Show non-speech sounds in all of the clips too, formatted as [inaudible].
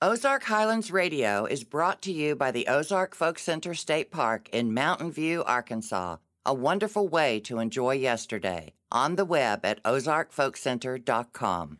Ozark Highlands Radio is brought to you by the Ozark Folk Center State Park in Mountain View, Arkansas, a wonderful way to enjoy yesterday. On the web at ozarkfolkcenter.com.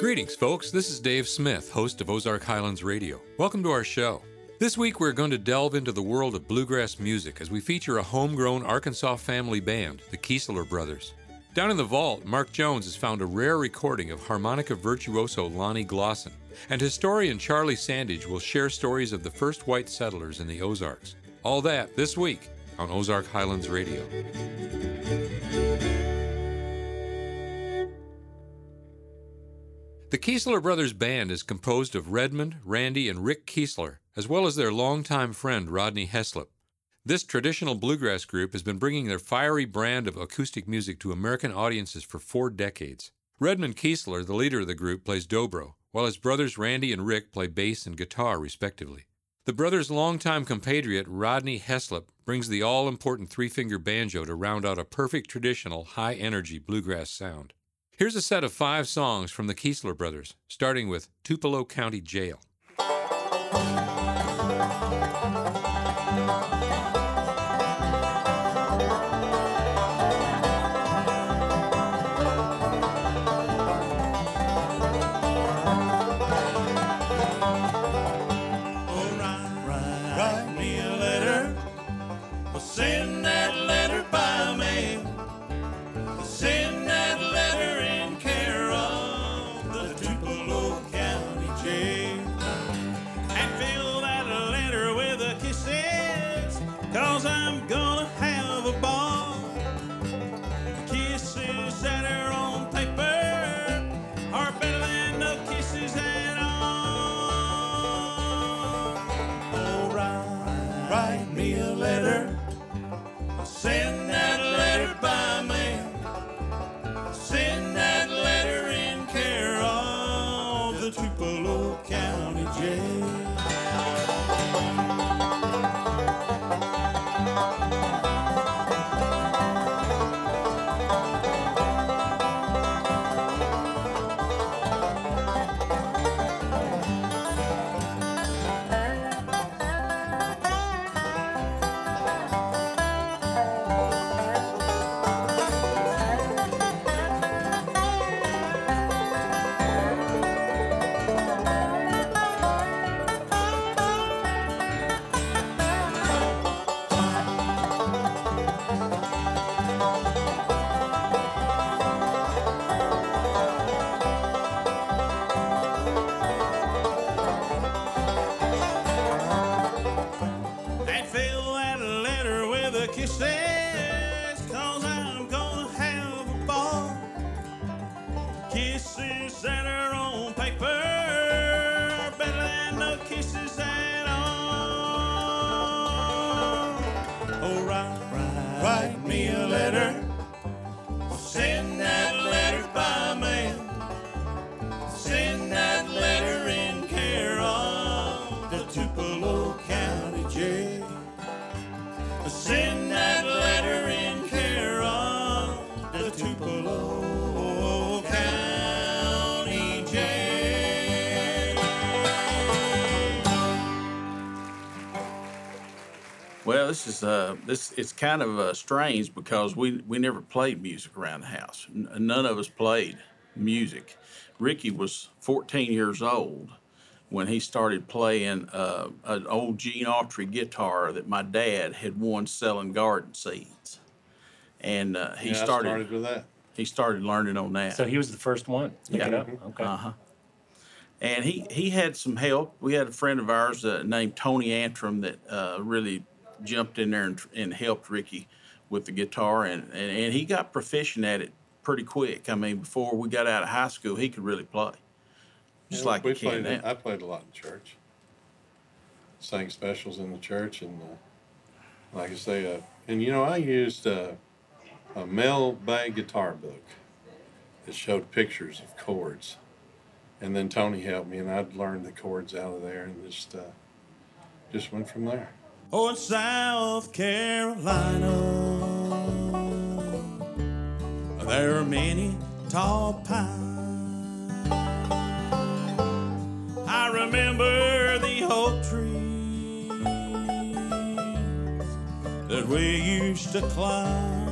Greetings, folks. This is Dave Smith, host of Ozark Highlands Radio. Welcome to our show. This week, we're going to delve into the world of bluegrass music as we feature a homegrown Arkansas family band, the Kiesler Brothers. Down in the vault, Mark Jones has found a rare recording of harmonica virtuoso Lonnie Glosson, and historian Charlie Sandage will share stories of the first white settlers in the Ozarks. All that this week on Ozark Highlands Radio. The Kiesler Brothers Band is composed of Redmond, Randy, and Rick Kiesler, as well as their longtime friend Rodney Heslop. This traditional bluegrass group has been bringing their fiery brand of acoustic music to American audiences for four decades. Redmond Kiesler, the leader of the group, plays dobro, while his brothers Randy and Rick play bass and guitar, respectively. The brothers' longtime compatriot, Rodney Heslop, brings the all important three finger banjo to round out a perfect traditional, high energy bluegrass sound. Here's a set of five songs from the Kiesler brothers, starting with Tupelo County Jail. cause I'm gone. Well, this is uh, this it's kind of uh, strange because we we never played music around the house. N- none of us played music. Ricky was 14 years old when he started playing uh, an old Gene Autry guitar that my dad had won selling garden seeds, and uh, he Yeah, I started, started with that. he started learning on that. So he was the first one. Yeah. it up? Okay. Uh-huh. And he, he had some help. We had a friend of ours uh, named Tony Antrim that uh, really jumped in there and, and helped Ricky with the guitar, and, and, and he got proficient at it pretty quick. I mean, before we got out of high school, he could really play, just Yeah, like we played. now. I played a lot in church. Sang specials in the church, and uh, like I say, uh, and you know, I used uh, a Mel Bay guitar book that showed pictures of chords, and then Tony helped me, and I'd learned the chords out of there, and just uh, just went from there. Oh, in South Carolina, there are many tall pines. I remember the oak trees that we used to climb.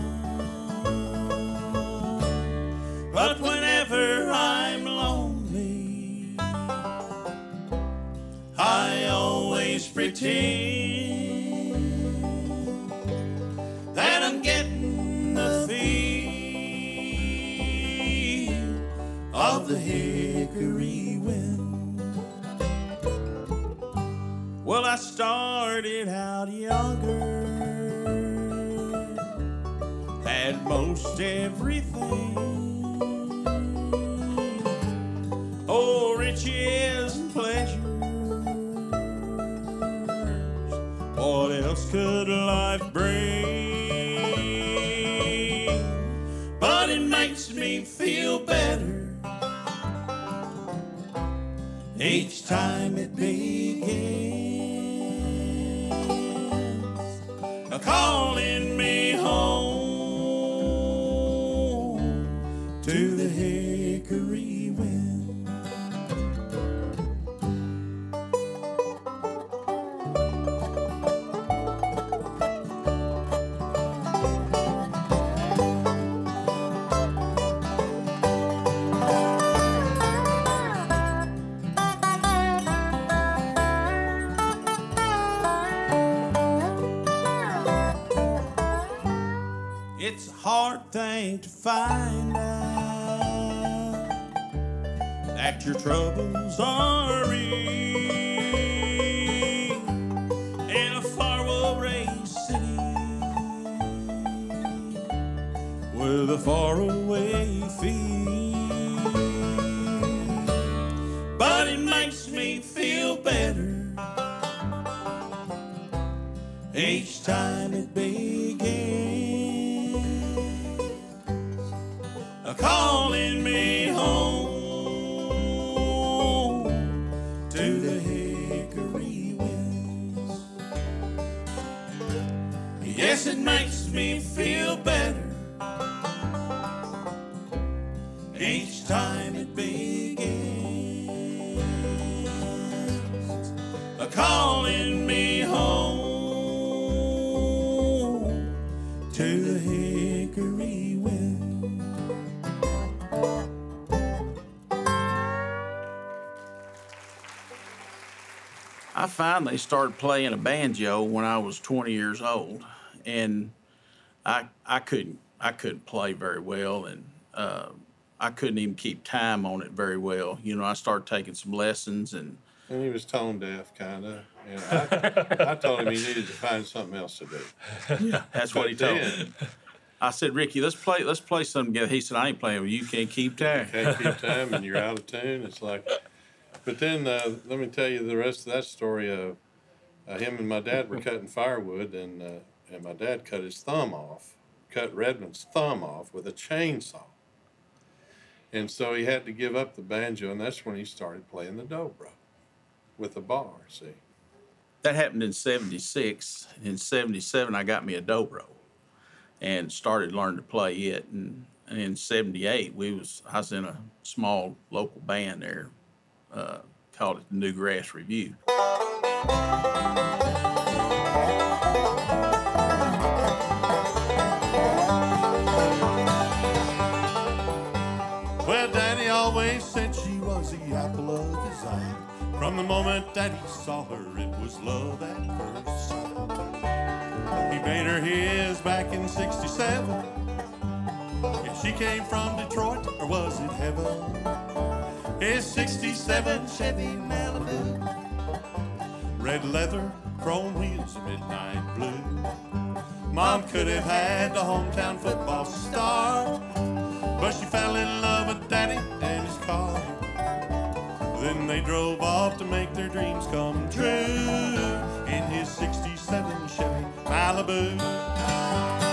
But whenever I'm lonely, I always pretend the hickory wind. Well, I started out younger, had most everything. Oh, riches and pleasures. What else could life bring? Time it begins. Calling to find out that your troubles are real It makes me feel better each time it begins. Calling me home to the hickory wind. I finally started playing a banjo when I was 20 years old, and I I couldn't I couldn't play very well, and uh, I couldn't even keep time on it very well. You know, I started taking some lessons, and And he was tone deaf, kind of. And I, I told him he needed to find something else to do. Yeah, that's what he But told me. I said, Ricky, let's play let's play something together. He said, I ain't playing with you. Can't keep time. Can't keep time, and you're out of tune. It's like, but then uh, let me tell you the rest of that story. Uh, uh, him and my dad were cutting firewood, and uh, and my dad cut his thumb off, cut Redmond's thumb off with a chainsaw. And so he had to give up the banjo, and that's when he started playing the dobro with a bar. See, That happened in '76. In '77, I got me a dobro, and started learning to play it. And, and in '78, we was I was in a small local band there, uh, called it the New Grass Review. Eye. From the moment that he saw her, it was love at first sight. He made her his back in 67. If she came from Detroit, or was it heaven? His 67 Chevy Malibu. Red leather, chrome wheels, midnight blue. Mom could have had the hometown football star. But she fell in love with Then they drove off to make their dreams come true in his 67 Chevy Malibu.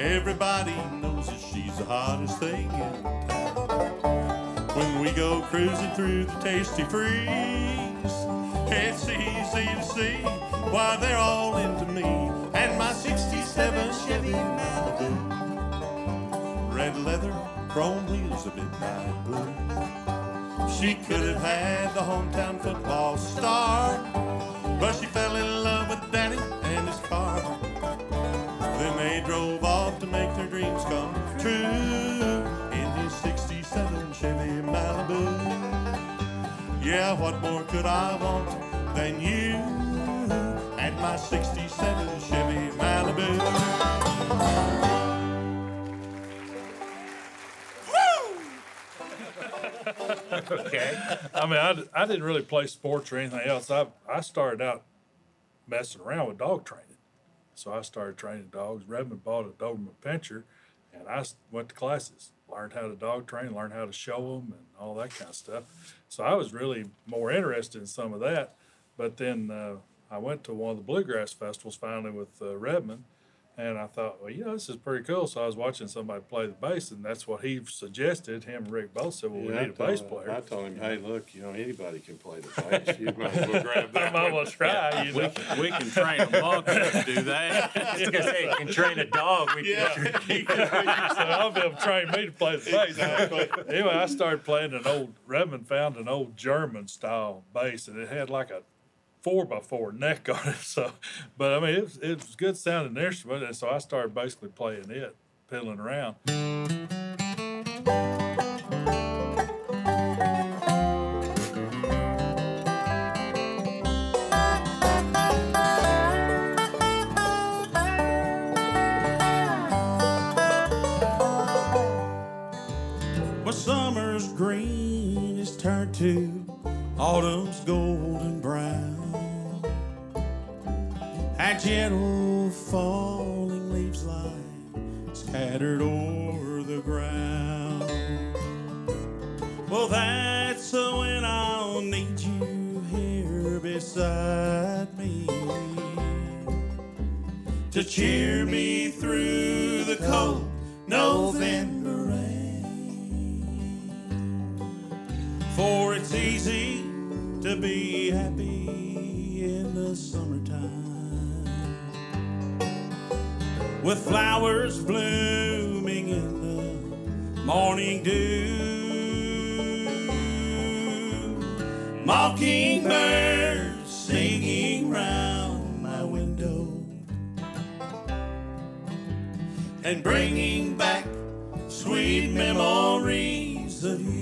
Everybody knows that she's the hottest thing in town. When we go cruising through the tasty freeze, it's easy to see why they're all into me and my 67 Chevy Malibu. Red leather, chrome wheels, a midnight blue. She could have had the hometown football star, but she fell in love dreams come true in his 67 Chevy Malibu. Yeah, what more could I want than you and my 67 Chevy Malibu? okay. I mean, I, I didn't really play sports or anything else. I I started out messing around with dog training. So I started training dogs. Redmond bought a Doberman Pinscher, and I went to classes, learned how to dog train, learned how to show them, and all that kind of stuff. So I was really more interested in some of that. But then uh, I went to one of the bluegrass festivals finally with uh, Redmond, and I thought, well, you know, this is pretty cool. So I was watching somebody play the bass, and that's what he suggested. Him and Rick both said, well, we Yeah, I need a bass told- player. I told him, hey, look, you know, anybody can play the [laughs] bass. You might as well grab that. I might well try, you We can, we can train a monkey to do that. I was gonna say, you can train a dog. We Yeah. so I'll be able to train me to play the bass. anyway, I started playing an old Redmond found an old German style bass, and it had like a four by four neck on it. [laughs] So, but I mean, it was, it was good sounding instrument, and so I started basically playing it, piddling around. When summer's green is turned to autumn's golden gentle falling leaves lie scattered o'er the ground. Well, that's when I'll need you here beside me to cheer me through the cold November rain. For it's easy to be happy in the summertime with flowers blooming in the morning dew. Mockingbirds singing round my window and bringing back sweet memories of you.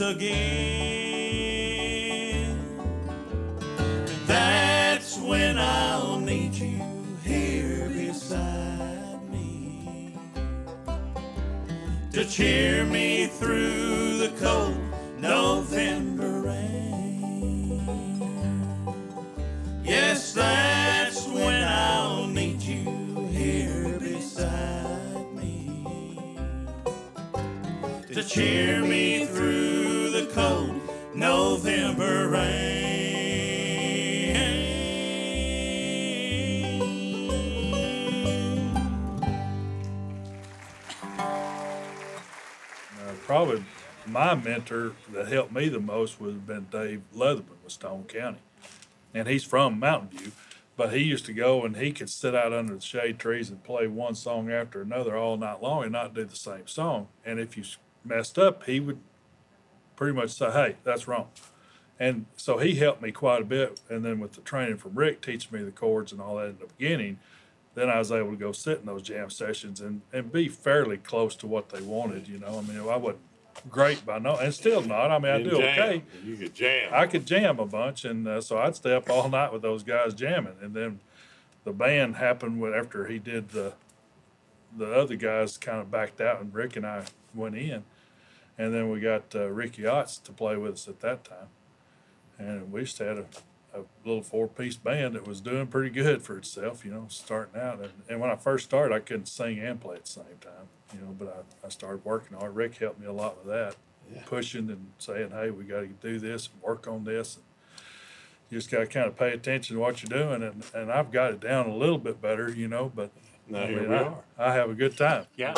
Again. That's when I'll need you here beside me to cheer me through the cold November rain. Yes, that's when I'll need you here beside me to cheer me through uh, probably my mentor that helped me the most would have been Dave Leatherman with Stone County. And he's from Mountain View, but he used to go and he could sit out under the shade trees and play one song after another all night long and not do the same song. And if you messed up, he would pretty much say, "Hey, that's wrong." And so he helped me quite a bit. And then with the training from Rick teaching me the chords and all that in the beginning, then I was able to go sit in those jam sessions and, and be fairly close to what they wanted. You know, I mean, I wasn't great by no, and still not. I mean, I do jam. okay. You could jam. I could jam a bunch, and uh, so I'd stay up all [laughs] night with those guys jamming. And then the band happened when, after he did the the other guys kind of backed out, and Rick and I went in, and then we got uh, Ricky Otts to play with us at that time, and we just had a, a little four piece band that was doing pretty good for itself, you know, starting out. And, and when I first started, I couldn't sing and play at the same time, you know, but I, I started working on it. Rick helped me a lot with that Yeah. pushing and saying, "Hey, we got to do this and work on this." And you just got to kind of pay attention to what you're doing, and, and I've got it down a little bit better, you know. But Now I, here mean, we I, are. I have a good time. Yeah.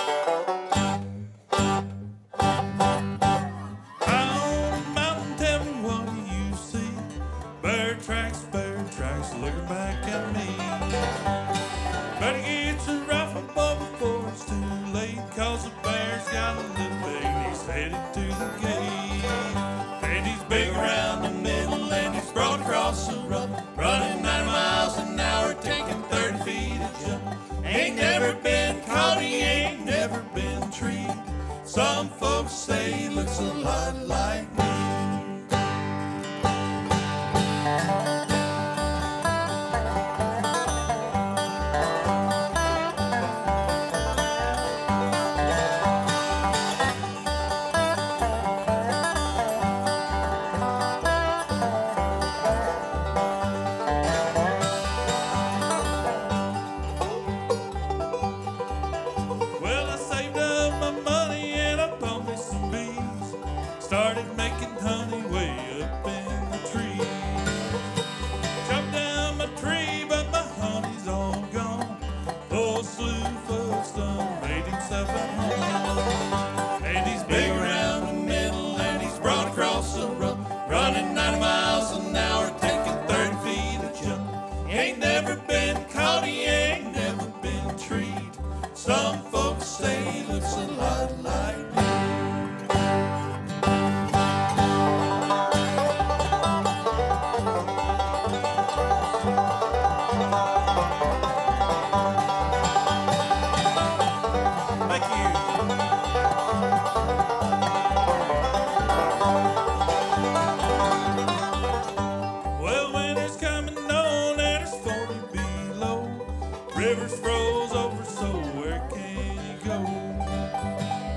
Over, so where can go?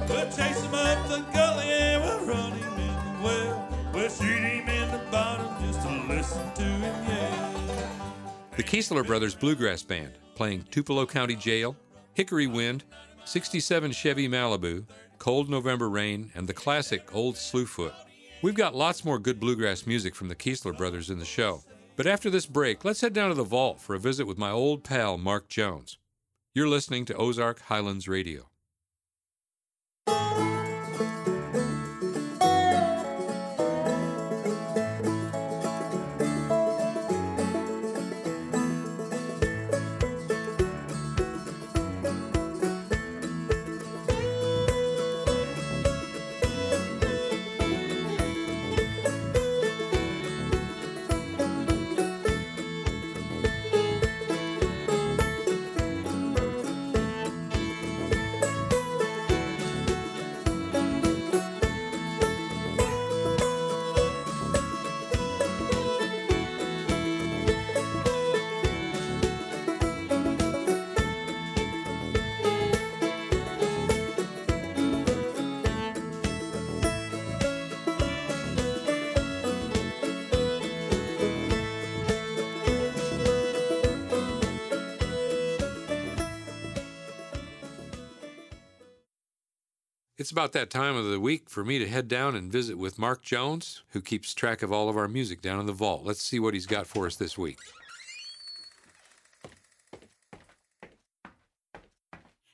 We'll chase him up the gully and we'll run him in the well. We'll shoot him in the bottom just to listen to him yell. The Kiesler Brothers Bluegrass Band, playing Tupelo County Jail, Hickory Wind, 67 Chevy Malibu, Cold November Rain, and the classic Old Slewfoot. We've got lots more good bluegrass music from the Kiesler Brothers in the show. But after this break, let's head down to the vault for a visit with my old pal, Mark Jones. You're listening to Ozark Highlands Radio. It's about that time of the week for me to head down and visit with Mark Jones, who keeps track of all of our music down in the vault. Let's see what he's got for us this week.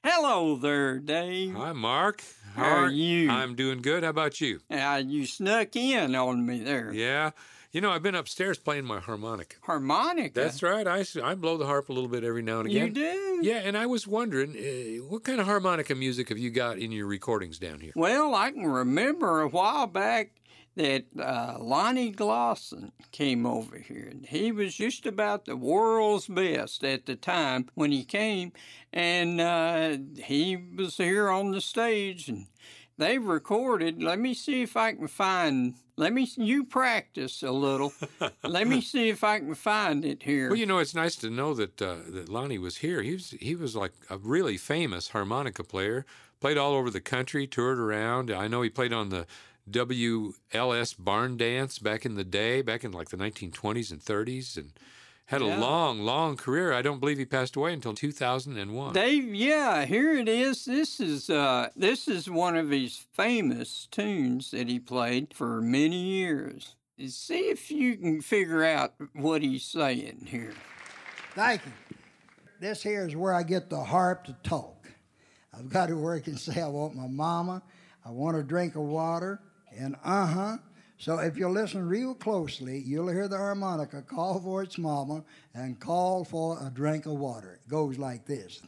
Hello there, Dave. Hi, Mark. How are you? I'm doing good. How about you? Uh, you snuck in on me there. Yeah. You know, I've been upstairs playing my harmonica. Harmonica. That's right. I, I blow the harp a little bit every now and again. You do? Yeah, and I was wondering, uh, what kind of harmonica music have you got in your recordings down here? Well, I can remember a while back that uh, Lonnie Glosson came over here. and He was just about the world's best at the time when he came, and uh, he was here on the stage, and they recorded. Let me see if I can find. Let me. You practice a little. [laughs] Let me see if I can find it here. Well, you know, it's nice to know that uh, that Lonnie was here. He was he was like a really famous harmonica player. Played all over the country, toured around. I know he played on the WLS Barn Dance back in the day, back in like the 1920s and 30s, and had Yeah. a long, long career. I don't believe he passed away until 2001. Dave, yeah, here it is. This is uh, this is one of his famous tunes that he played for many years. See if you can figure out what he's saying here. Thank you. This here is where I get the harp to talk. I've got to work and say I want my mama, I want a drink of water, and uh huh. So if you listen real closely, you'll hear the harmonica call for its mama and call for a drink of water. It goes like this.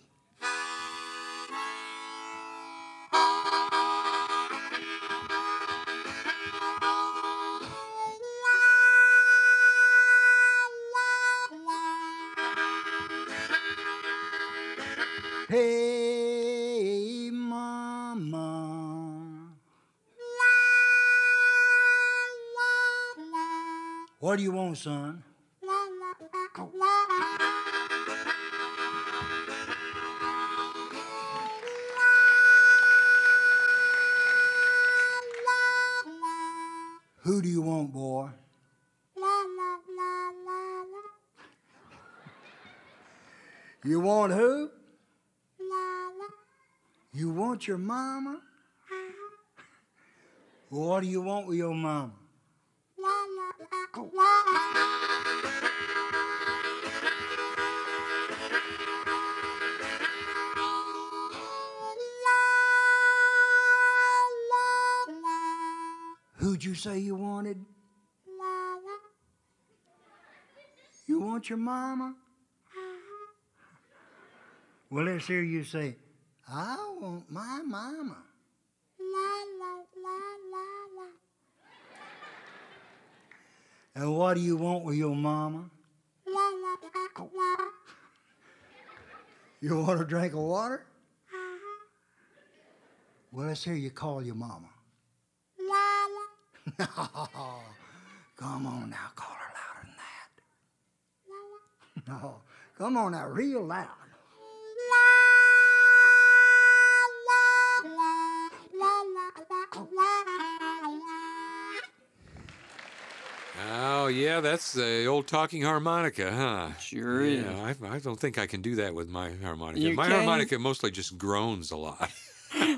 What do you want, son? Who do you want, boy? You want who? You want your mama? What do you want with your mama? You say you wanted? You want your mama? Well, let's hear you say, I want my mama. And what do you want with your mama? You want a drink of water? Well, let's hear you call your mama. [laughs] Come on now, call her louder than that. No, come on now, real loud. Oh yeah, that's the old talking harmonica, huh? Sure is. Yeah, I, I don't think I can do that with my harmonica. You my can? harmonica mostly just groans a lot. [laughs]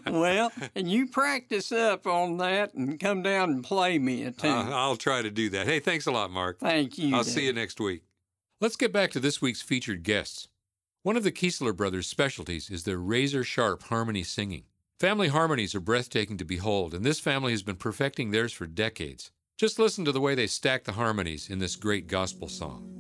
well, and you practice up on that and come down and play me a tune. Uh, I'll try to do that. Hey, thanks a lot, Mark. Thank you. I'll see you next week. Let's get back to this week's featured guests. One of the Kiesler brothers' specialties is their razor sharp harmony singing. Family harmonies are breathtaking to behold, and this family has been perfecting theirs for decades. Just listen to the way they stack the harmonies in this great gospel song.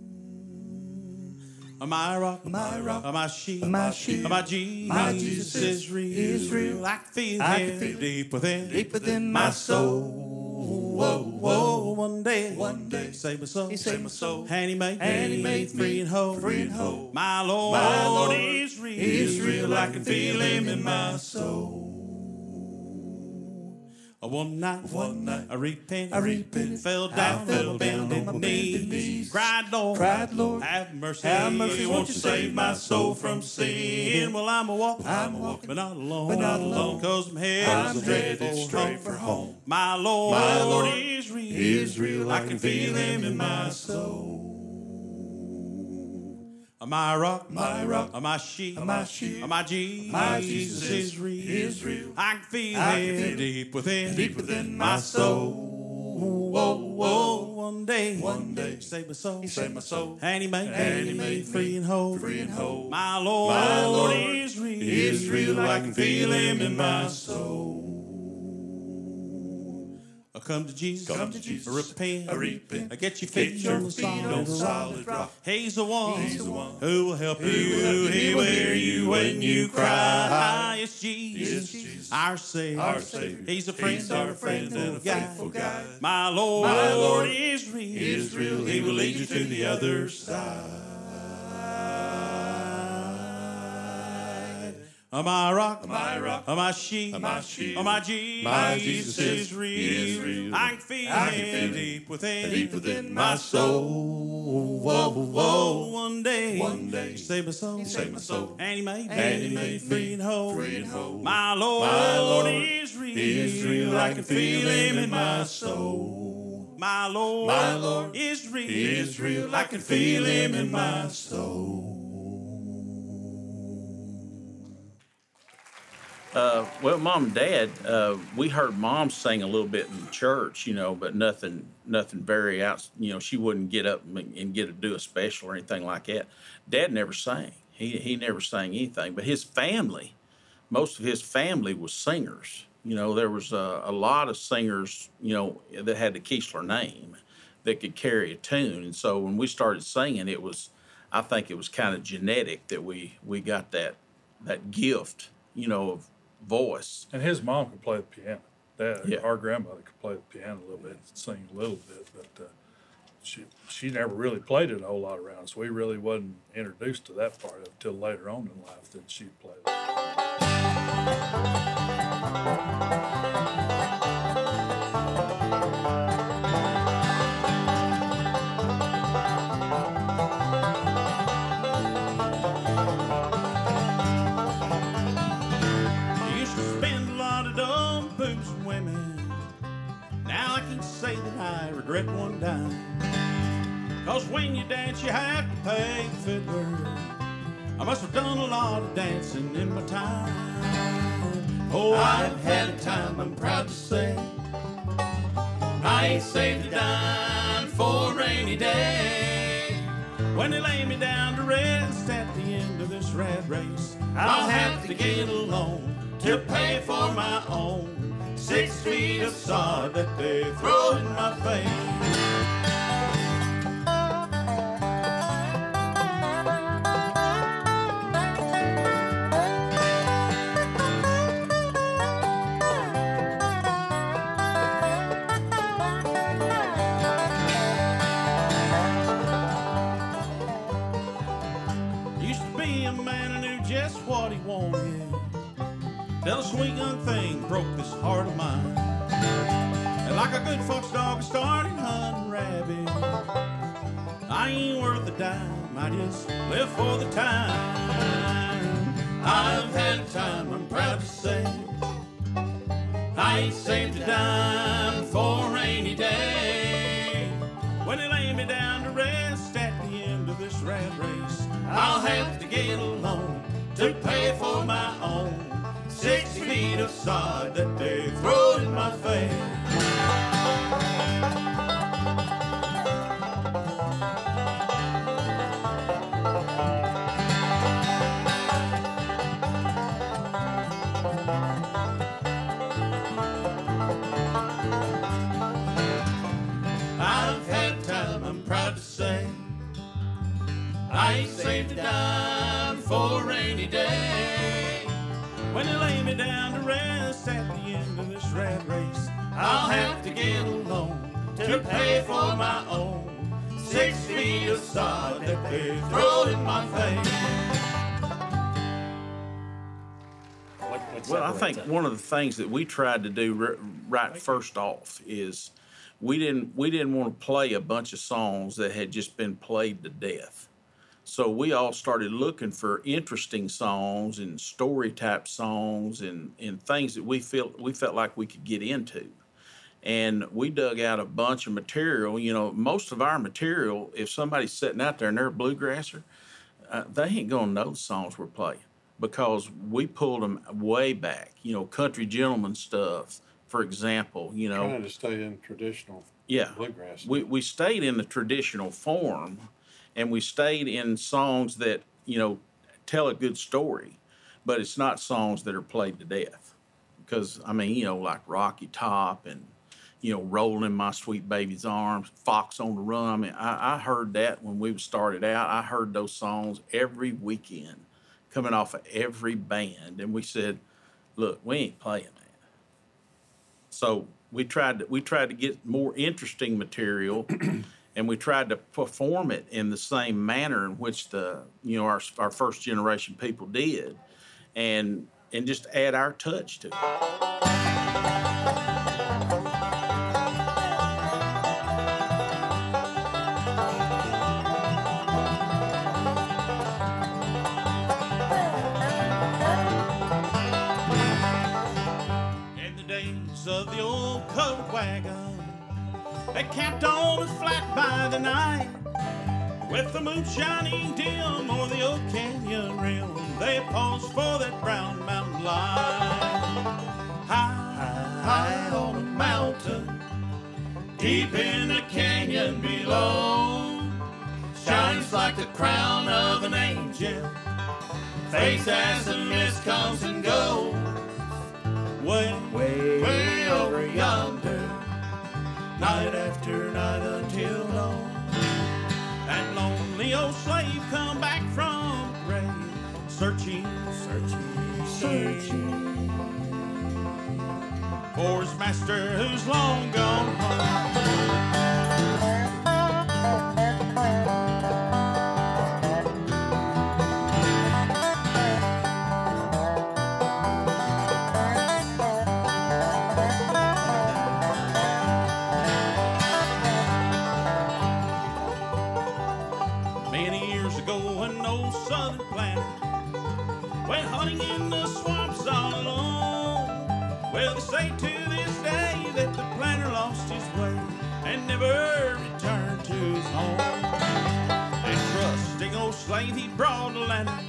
My rock, my rock, my sheep, My sheep, my Jesus, my Jesus is real. is real. I can feel I him can feel deep within, deep within my soul. Whoa, whoa, one day, One day, save my soul, he saved my soul. and he made, And he made free me and whole, free and whole. My Lord, My Lord is real, is real. I can feel him in my soul. One night, One night, I I repented, fell I down, fell on down bended on my knees, knees, cried, Lord, cried, Lord, have mercy, have mercy, won't you save my soul from sin? Well, I'm a walking, I'm a walking, but not alone, but not alone, cause I'm headed straight, for, straight home. for home. My Lord, My Lord is real, is real, I can feel Him in my soul. My rock, My rock, my sheep, my sheep, my Jesus, my Jesus Jesus is real. is real. I can feel I can Him feel deep within, deep within my soul. Whoa, whoa, one day, One day, save my soul, He saved my soul. and he made, And he made free and whole, free and whole. My Lord, My Lord is real, is real. I can feel him in my soul. I come to Jesus, Come to Jesus. I repent, I repent. I get your Get feet your on the feet solid on rock. solid rock. He's the one, He's the one who will help who you. will help you. He will hear you when you cry. It's Jesus, Jesus. our Savior. Our Savior. He's a friend, He's our friend and a faithful guide. faithful guide. My Lord, My Lord is real. He is real. He will lead you to the other side. Am my rock, Am my rock, am my shield, am my shield, am my Jesus, my Jesus is real. is real. I can feel I can feel deep within, deep within my soul. Whoa, whoa, one day, One day, save my soul, He saved my soul. and he made, And he made free me and whole. free and whole. My Lord, My Lord is real, He is real. I can feel him in my soul. My Lord, My Lord is real, He is real. I can feel him in my soul. Uh, well, mom and dad, uh, we heard mom sing a little bit in church, you know, but nothing, nothing very out. You know, she wouldn't get up and, get to do a special or anything like that. Dad never sang. He he never sang anything. But his family, most of his family was singers. You know, there was a, a lot of singers, you know, that had the Kiesler name that could carry a tune. And so when we started singing, it was, I think it was kind of genetic that we we got that that gift, you know, of voice. And his mom could play the piano. That Yeah. our grandmother could play the piano a little bit, sing a little bit, but uh, she she never really played it a whole lot around us. We really wasn't introduced to that part of it until later on in life that she played regret one dime. Cause when you dance, you have to pay the fiddler. I must have done a lot of dancing in my time. Oh, I've had a time, I'm proud to say. I ain't saved a dime for a rainy day. When they lay me down to rest at the end of this rat race, I'll have to get along to pay for my own six feet of sod that they throw in my face. Heart of mine. And like a good fox dog, I started hunting rabbit. I ain't worth a dime, I just live for the time. I've had time, I'm proud to say. I ain't saved a dime for a rainy day. When they lay me down to rest at the end of this rat race, I'll have to get along to pay for my own six feet of sod that they throw in my face. When they lay me down to rest at the end of this rat race, I'll have to get along to pay for my own six feet of sod that they throw in my face. Well, I think one of the things that we tried to do r- right first off is we didn't we didn't want to play a bunch of songs that had just been played to death. So we all started looking for interesting songs and story type songs and, and things that we felt we felt like we could get into. And we dug out a bunch of material. You know, most of our material, if somebody's sitting out there and they're a bluegrasser, uh, they ain't gonna know the songs we're playing because we pulled them way back. You know, country gentleman stuff for example, you know, Trying to stay in traditional yeah, bluegrass. we we stayed in the traditional form, and we stayed in songs that you know tell a good story, but it's not songs that are played to death. Because I mean, you know, like Rocky Top and you know, rolling in my sweet baby's arms, Fox on the Run. I mean, I, I heard that when we started out. I heard those songs every weekend, coming off of every band, and we said, "Look, we ain't playing that." So we tried to we tried to get more interesting material, and we tried to perform it in the same manner in which the you know our our first generation people did, and and just add our touch to it. They camped on a flat by the night. With the moon shining dim on the old canyon rim, they paused for that brown mountain light. High, high on a mountain, deep in the canyon below, shines like the crown of an angel, face as the mist comes and goes way, way, way over yonder. Night after night until dawn. That lonely old slave come back from the grave, searching, searching, searching for his master who's long gone home. To this day that the planter lost his way and never returned to his home. That trusting old slave, he brought a lantern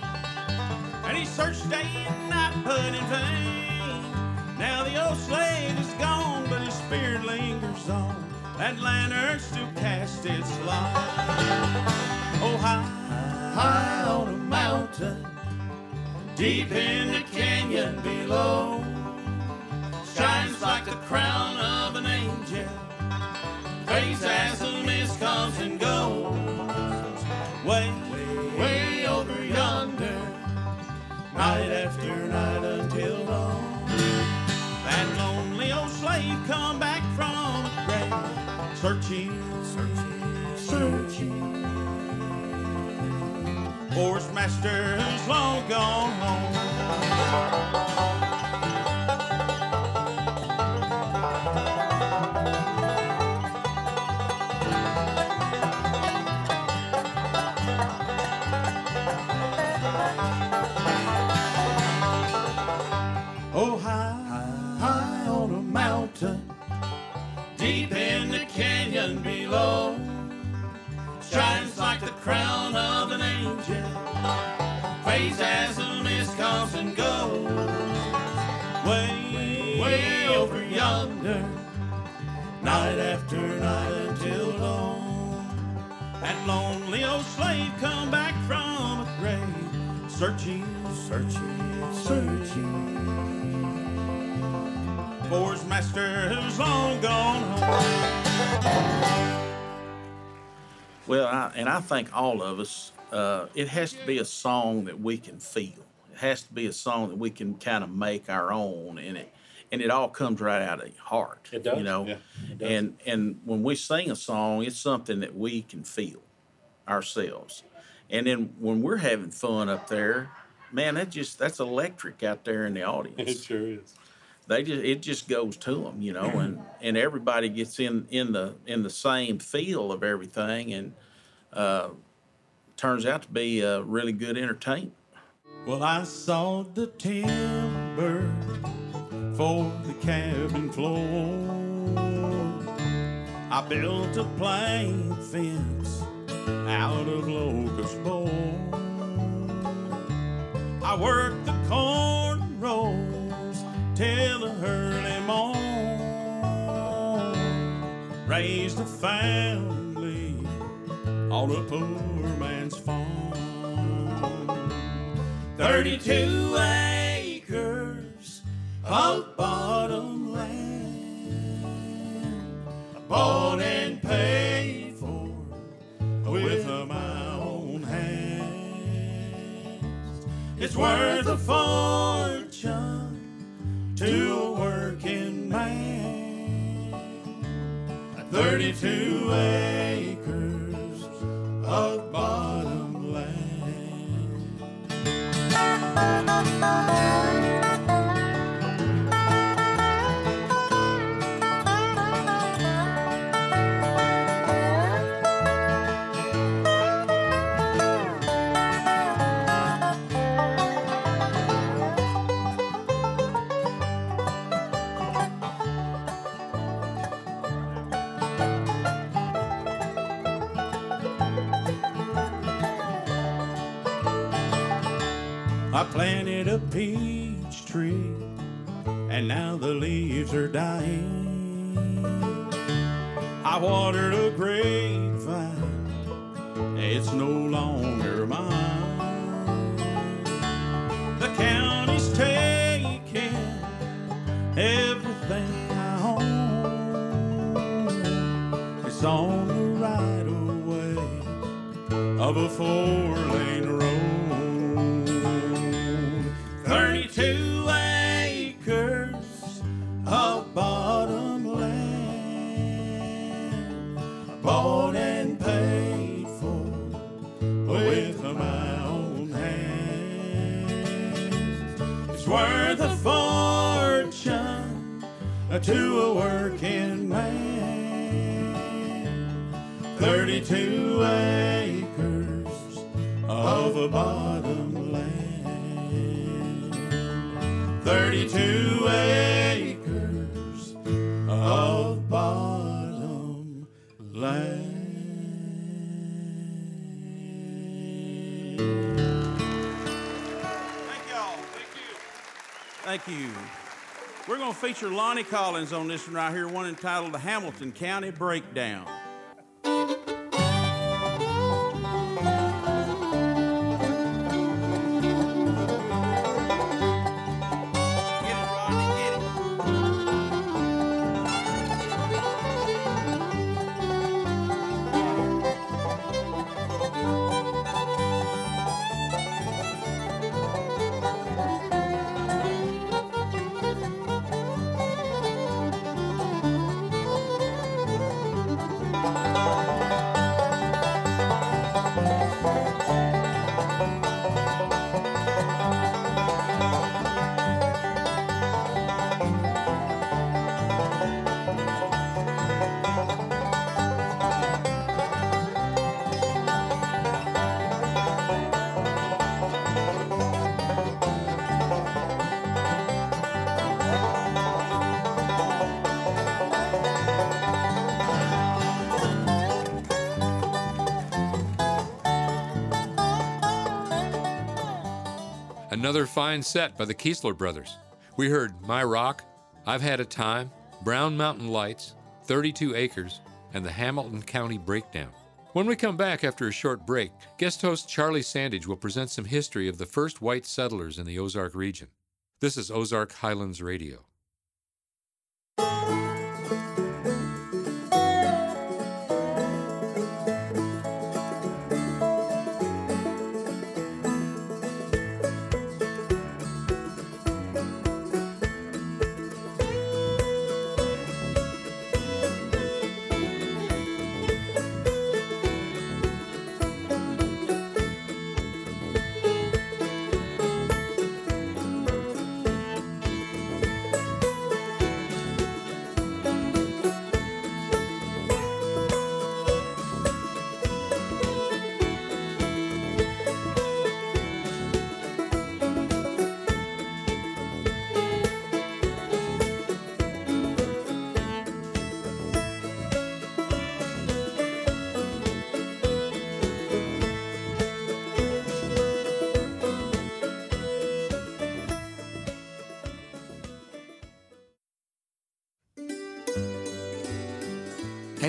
and he searched day and night, but in vain. Now the old slave is gone, but his spirit lingers on. That lantern still casts its light. Oh, high, high on a mountain, deep in the canyon below, shines like the crown of an angel, fades as the mist comes and goes. Way, way over yonder, night after night until dawn. That lonely old slave come back from the grave, searching, searching, searching for his master who's long gone home. Searching, searching, for his master who's long gone home. Well, I, and I think all of us, uh, it has to be a song that we can feel. It has to be a song that we can kind of make our own, and it and it all comes right out of your heart. It does, you know. yeah. And and when we sing a song, it's something that we can feel ourselves. And then when we're having fun up there, man, that just that's electric out there in the [laughs] audience It sure is. they just it just goes to them, you know, and [clears throat] and everybody gets in in the in the same feel of everything, and uh, turns out to be a really good entertainment. Well, I sawed the timber for the cabin floor. I built a plank fence out of locust board. I worked the corn rows till the early morn. Raised a family on a poor man's farm. Thirty-two acres of barn. Worth a fortune to a working man. 32 acres leaves are dying. I watered a grapevine, it's no longer mine. Worth a fortune to a working man. 32 acres of a bottom land. 32 Thank you. We're going to feature Lonnie Collins on this one right here, one entitled The Hamilton County Breakdown. Another fine set by the Kiesler brothers. We heard My Rock, I've Had a Time, Brown Mountain Lights, 32 Acres, and the Hamilton County Breakdown. When we come back after a short break, guest host Charlie Sandage will present some history of the first white settlers in the Ozark region. This is Ozark Highlands Radio.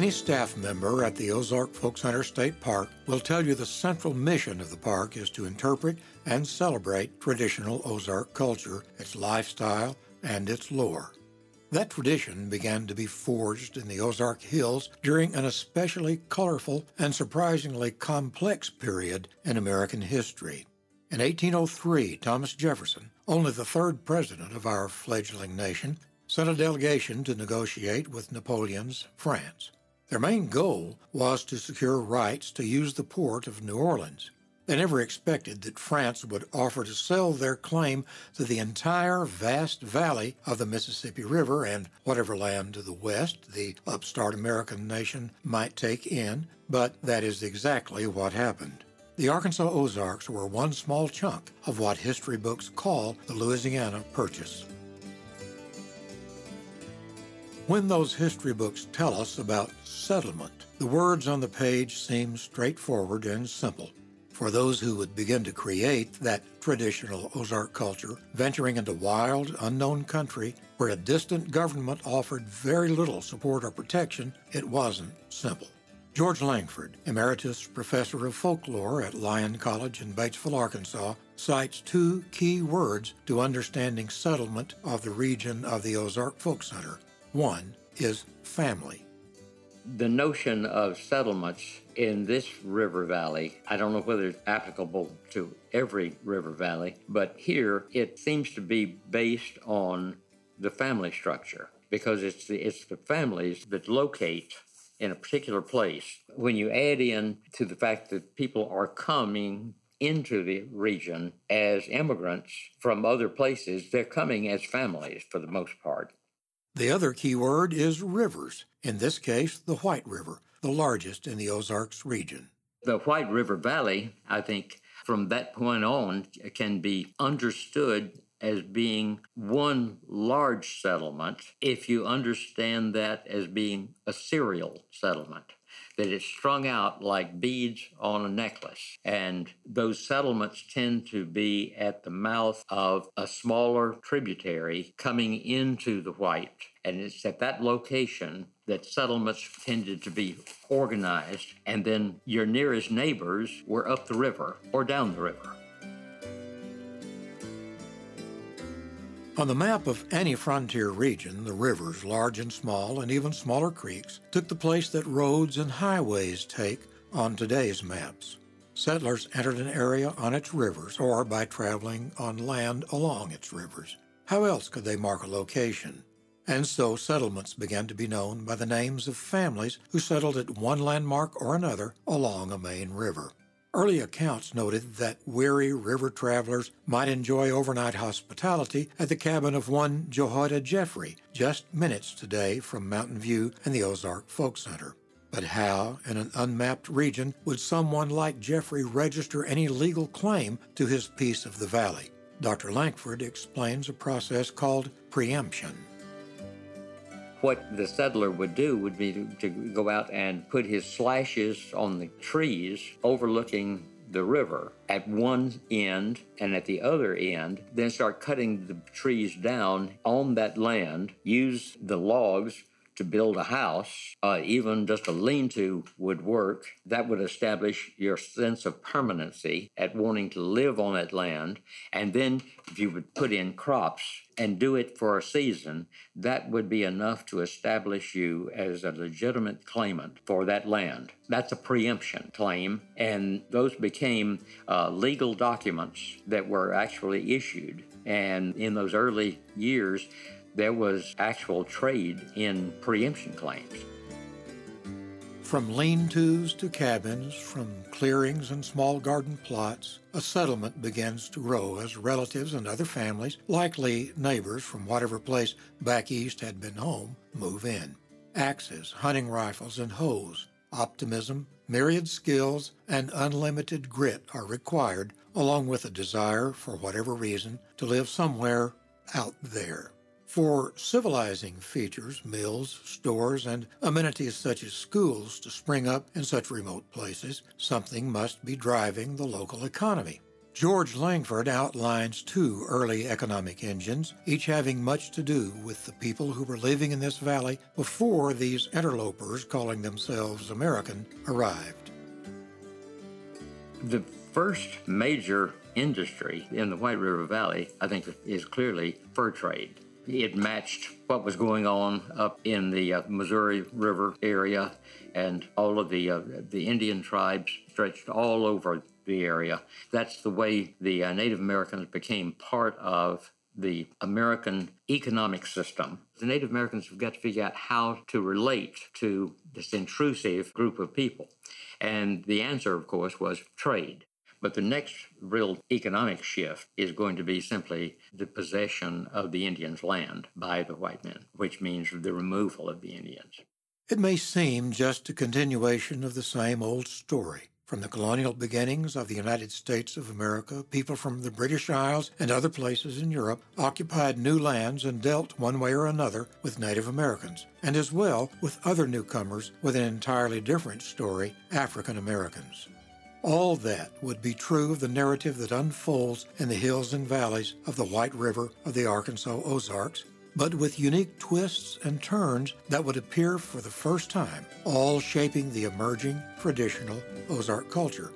Any staff member at the Ozark Folk Center State Park will tell you the central mission of the park is to interpret and celebrate traditional Ozark culture, its lifestyle, and its lore. That tradition began to be forged in the Ozark Hills during an especially colorful and surprisingly complex period in American history. In 1803, Thomas Jefferson, only the third president of our fledgling nation, sent a delegation to negotiate with Napoleon's France. Their main goal was to secure rights to use the port of New Orleans. They never expected that France would offer to sell their claim to the entire vast valley of the Mississippi River and whatever land to the west the upstart American nation might take in, but that is exactly what happened. The Arkansas Ozarks were one small chunk of what history books call the Louisiana Purchase. When those history books tell us about settlement, the words on the page seem straightforward and simple. For those who would begin to create that traditional Ozark culture, venturing into wild, unknown country where a distant government offered very little support or protection, it wasn't simple. George Lankford, Emeritus Professor of Folklore at Lyon College in Batesville, Arkansas, cites two key words to understanding settlement of the region of the Ozark Folk Center one is family. The notion of settlements in this river valley, I don't know whether it's applicable to every river valley, but here it seems to be based on the family structure because it's the, it's the families that locate in a particular place. When you add in to the fact that people are coming into the region as immigrants from other places, they're coming as families for the most part. The other key word is rivers, in this case, the White River, the largest in the Ozarks region. The White River Valley, I think, from that point on, can be understood as being one large settlement if you understand that as being a serial settlement that it's strung out like beads on a necklace. And those settlements tend to be at the mouth of a smaller tributary coming into the White. And it's at that location that settlements tended to be organized. And then your nearest neighbors were up the river or down the river. On the map of any frontier region, the rivers, large and small, and even smaller creeks, took the place that roads and highways take on today's maps. Settlers entered an area on its rivers or by traveling on land along its rivers. How else could they mark a location? And so settlements began to be known by the names of families who settled at one landmark or another along a main river. Early accounts noted that weary river travelers might enjoy overnight hospitality at the cabin of one Jehoiada Jeffrey, just minutes today from Mountain View and the Ozark Folk Center. But how, in an unmapped region, would someone like Jeffrey register any legal claim to his piece of the valley? Dr. Lankford explains a process called preemption what the settler would do would be to, to, go out and put his slashes on the trees overlooking the river at one end and at the other end, then start cutting the trees down on that land, use the logs to build a house, uh, even just a lean to would work. That would establish your sense of permanency at wanting to live on that land. And then if you would put in crops and do it for a season, that would be enough to establish you as a legitimate claimant for that land. That's a preemption claim, and those became uh, legal documents that were actually issued. And in those early years, there was actual trade in preemption claims. From lean tos to cabins, from clearings and small garden plots, a settlement begins to grow as relatives and other families, likely neighbors from whatever place back east had been home, move in. Axes, hunting rifles, and hoes, optimism, myriad skills, and unlimited grit are required, along with a desire, for whatever reason, to live somewhere out there. For civilizing features, mills, stores, and amenities such as schools to spring up in such remote places, something must be driving the local economy. George Lankford outlines two early economic engines, each having much to do with the people who were living in this valley before these interlopers, calling themselves American, arrived. The first major industry in the White River Valley, I think, is clearly fur trade. It matched what was going on up in the uh, Missouri River area, and all of the uh, the Indian tribes stretched all over the area. That's the way the uh, Native Americans became part of the American economic system. The Native Americans have got to figure out how to relate to this intrusive group of people. And the answer, of course, was trade. But the next real economic shift is going to be simply the possession of the Indians' land by the white men, which means the removal of the Indians. It may seem just a continuation of the same old story. From the colonial beginnings of the United States of America, people from the British Isles and other places in Europe occupied new lands and dealt one way or another with Native Americans, and as well with other newcomers with an entirely different story, African Americans. All that would be true of the narrative that unfolds in the hills and valleys of the White River of the Arkansas Ozarks, but with unique twists and turns that would appear for the first time, all shaping the emerging traditional Ozark culture.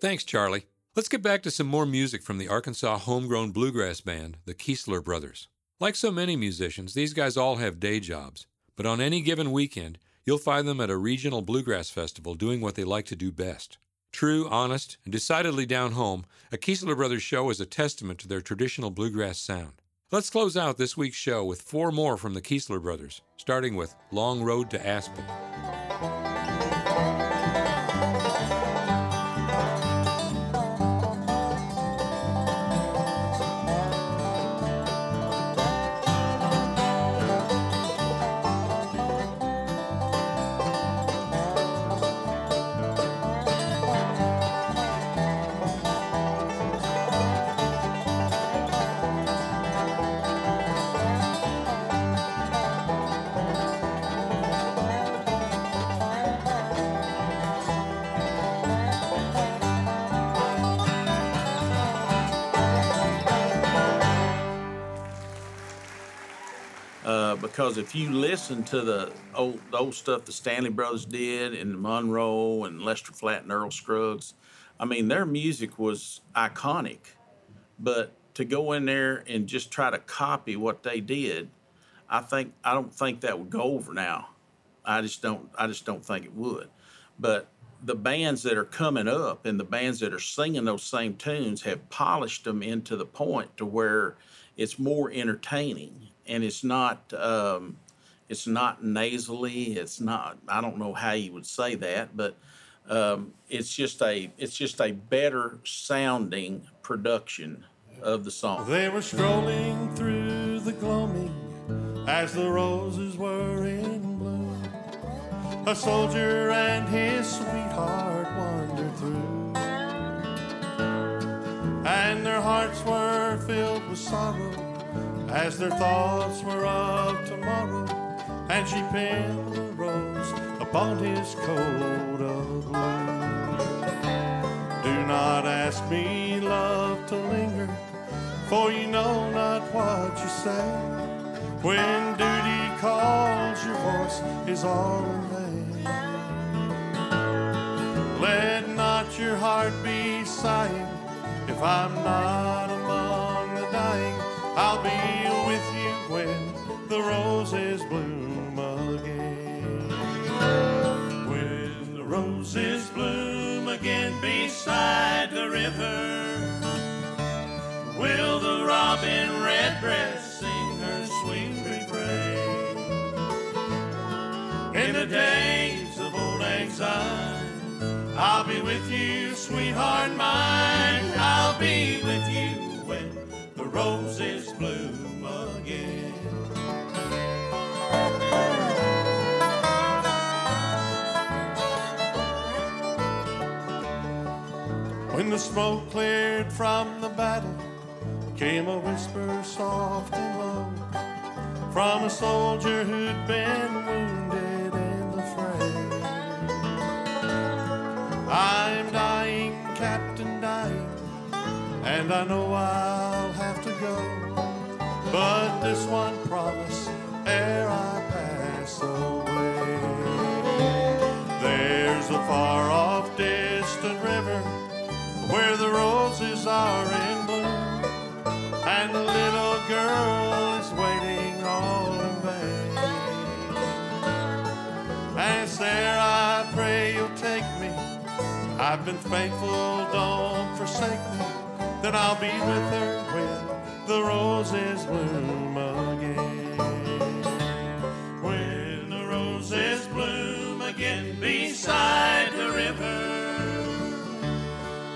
Thanks, Charlie. Let's get back to some more music from the Arkansas homegrown bluegrass band, the Kiesler Brothers. Like so many musicians, these guys all have day jobs, but on any given weekend, you'll find them at a regional bluegrass festival doing what they like to do best. True, honest, and decidedly down home, a Kiesler Brothers show is a testament to their traditional bluegrass sound. Let's close out this week's show with four more from the Kiesler brothers, starting with Long Road to Aspen. Because if you listen to the old old stuff the Stanley Brothers did and Monroe and Lester Flatt and Earl Scruggs, I mean their music was iconic, but to go in there and just try to copy what they did, I think I don't think that would go over now. I just don't I just don't think it would. But the bands that are coming up and the bands that are singing those same tunes have polished them into the point to where it's more entertaining and it's not um, it's not nasally. It's not. I don't know how you would say that, but um, it's just a it's just a better sounding production of the song. They were strolling through the gloaming as the roses were in bloom. A soldier and his sweetheart wandered through, and their hearts were filled with sorrow as their thoughts were of tomorrow, and she pinned a rose upon his coat of blue. Do not ask me, love, to linger, for you know not what you say. When duty calls, your voice is all in vain. Let not your heart be sighing if I'm not. I'll be with you when the roses bloom again. When the roses bloom again beside the river, will the robin redbreast sing her sweet refrain? In the days of old exile, I'll be with you, sweetheart mine. I'll be roses bloom again. When the smoke cleared from the battle, came a whisper soft and low from a soldier who'd been wounded in the fray. I'm dying, Captain, dying and I know go. But this one promise ere I pass away. There's a far off distant river where the roses are in bloom, and the little girl is waiting all in vain. And there I pray you'll take me. I've been faithful, don't forsake me. Then I'll be with her when the roses bloom again. When the roses bloom again beside the river,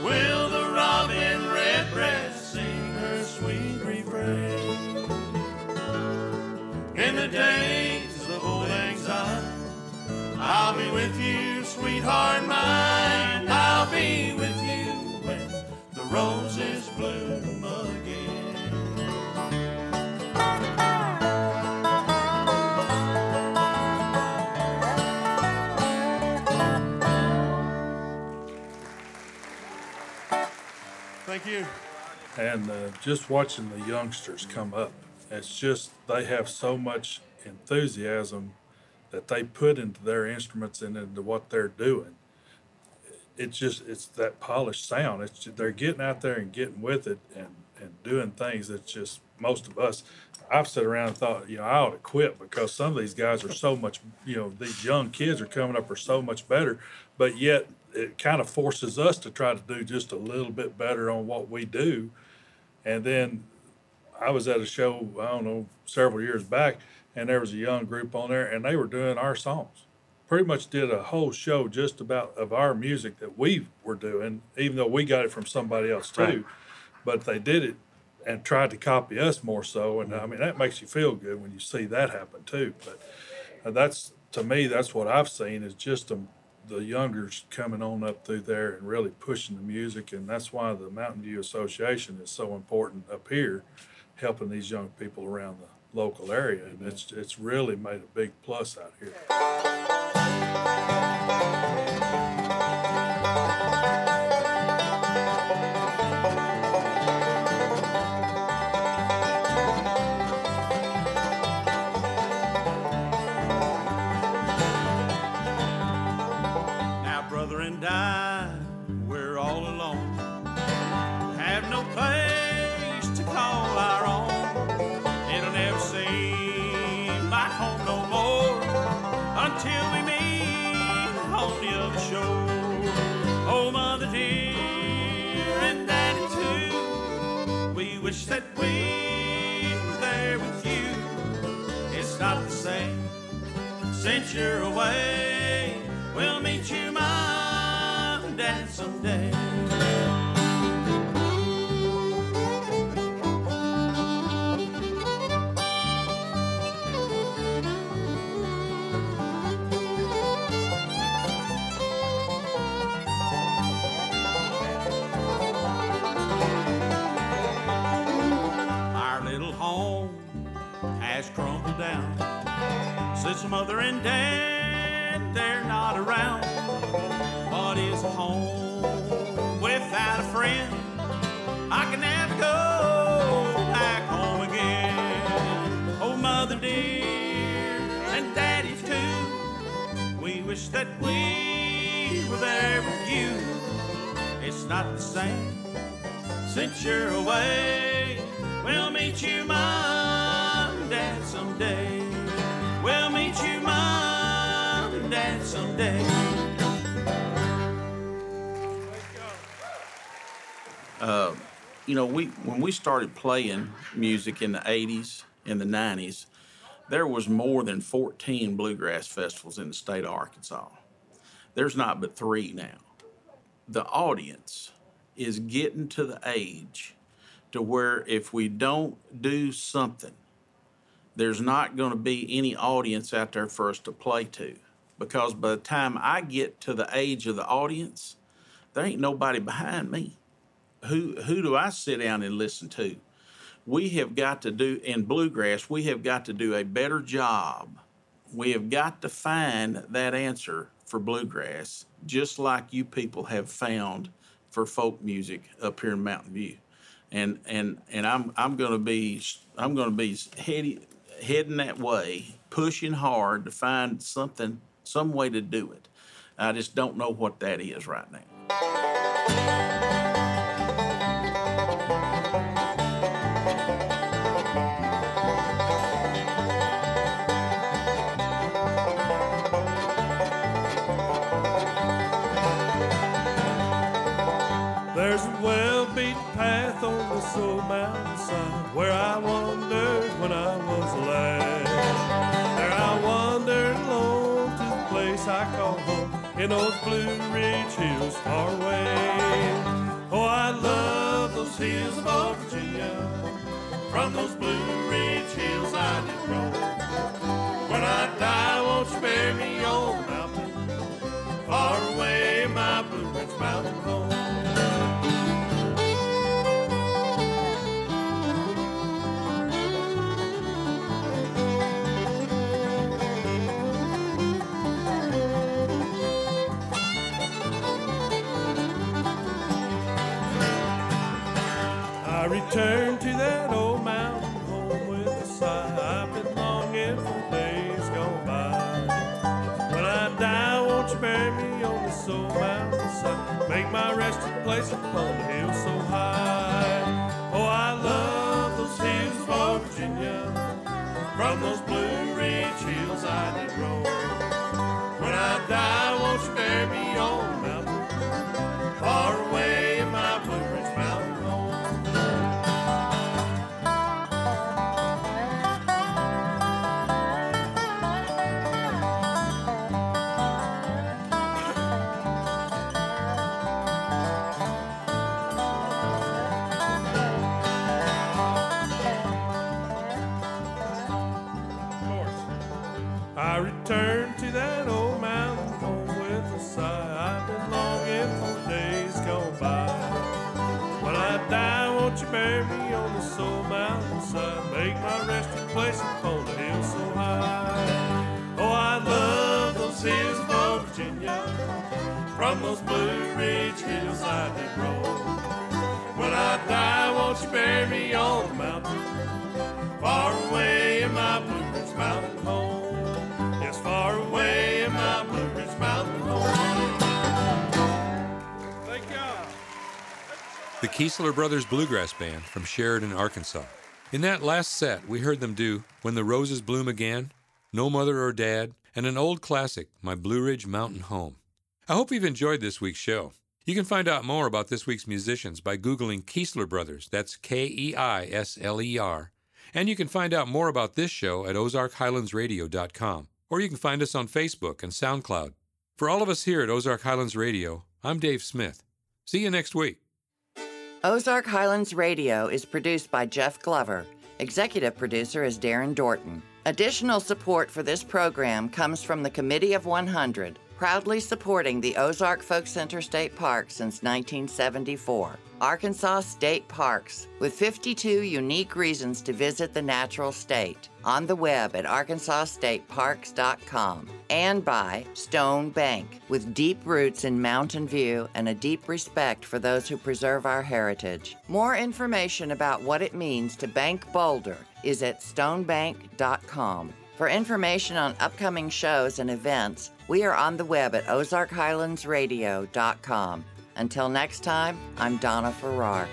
will the robin redbreast sing her sweet refrain? In the days of old anxiety, I'll be with you, sweetheart mine. I'll be with you when the roses bloom Thank you. And uh, just watching the youngsters come up, it's just they have so much enthusiasm that they put into their instruments and into what they're doing. It's just it's that polished sound. It's they're getting out there and getting with it and and doing things that just most of us. I've sat around and thought, you know, I ought to quit because some of these guys are so much, you know, these young kids are coming up are so much better, but yet it kind of forces us to try to do just a little bit better on what we do. And then I was at a show, I don't know, several years back, and there was a young group on there, and they were doing our songs. Pretty much did a whole show just about of our music that we were doing, even though we got it from somebody else too. Right. But they did it and tried to copy us more so, and I mean that makes you feel good when you see that happen too. But uh, that's to me, that's what I've seen is just the the youngers coming on up through there and really pushing the music, and that's why the Mountain View Association is so important up here, helping these young people around the local area, and it's it's really made a big plus out here. Since you're away. We'll meet you, mom and dad, someday. Our little home has crumbled down since mother and dad they're not around. What is a home without a friend? I can never go back home again. Oh, mother dear, and daddy too. We wish that we were there with you. It's not the same since you're away. We'll meet you, mom and dad, someday. We'll meet you, mom and dad, someday. Uh, you know, we when we started playing music in the '80s, in the '90s, there was more than 14 bluegrass festivals in the state of Arkansas. There's not but three now. The audience is getting to the age to where if we don't do something, there's not going to be any audience out there for us to play to. Because by the time I get to the age of the audience, there ain't nobody behind me who who do I sit down and listen to? We have got to do in bluegrass. We have got to do a better job. We have got to find that answer for bluegrass, just like you people have found for folk music up here in Mountain View. and and and I'm I'm going to be I'm going to be heading heading that way, pushing hard to find something, some way to do it. I just don't know what that is right now. There's a well-beaten path on this old mountainside where I wandered when I was a lad. There I wandered alone to the place I call home in those Blue Ridge hills far away. Oh, I love those hills of old Virginia. From those Blue Ridge hills I did roam. When I die, won't you bury me on mountain far away, my Blue Ridge mountain home. Return to that old mountain home with a sigh. I've been longing for days gone by. When I die, won't you bury me on this old mountainside? Make my resting place upon the hill so high. Oh, I love those hills of Virginia. From those Blue won't you bury me on this old mountainside? Make my resting place upon the hill so high. Oh, I love those hills of old Virginia. From those Blue Ridge hills I did roll. When I die, won't you bury me on the mountain? Far away in my Blue Ridge mountain home. Yes, far away in my Blue The Kiesler Brothers Bluegrass Band from Sheridan, Arkansas. In that last set, we heard them do When the Roses Bloom Again, No Mother or Dad, and an old classic, My Blue Ridge Mountain Home. I hope you've enjoyed this week's show. You can find out more about this week's musicians by Googling Kiesler Brothers, that's K E I S L E R, and you can find out more about this show at ozarkhighlandsradio.com, or you can find us on Facebook and SoundCloud. For all of us here at Ozark Highlands Radio, I'm Dave Smith. See you next week. Ozark Highlands Radio is produced by Jeff Glover. Executive producer is Darren Dorton. Additional support for this program comes from the Committee of 100, proudly supporting the Ozark Folk Center State Park since 1974. Arkansas State Parks, with 52 unique reasons to visit the natural state. On the web at arkansasstateparks.com. And by Stone Bank, with deep roots in Mountain View and a deep respect for those who preserve our heritage. More information about what it means to bank Boulder is at stonebank.com. For information on upcoming shows and events, we are on the web at ozarkhighlandsradio.com. Until next time, I'm Donna Farrar.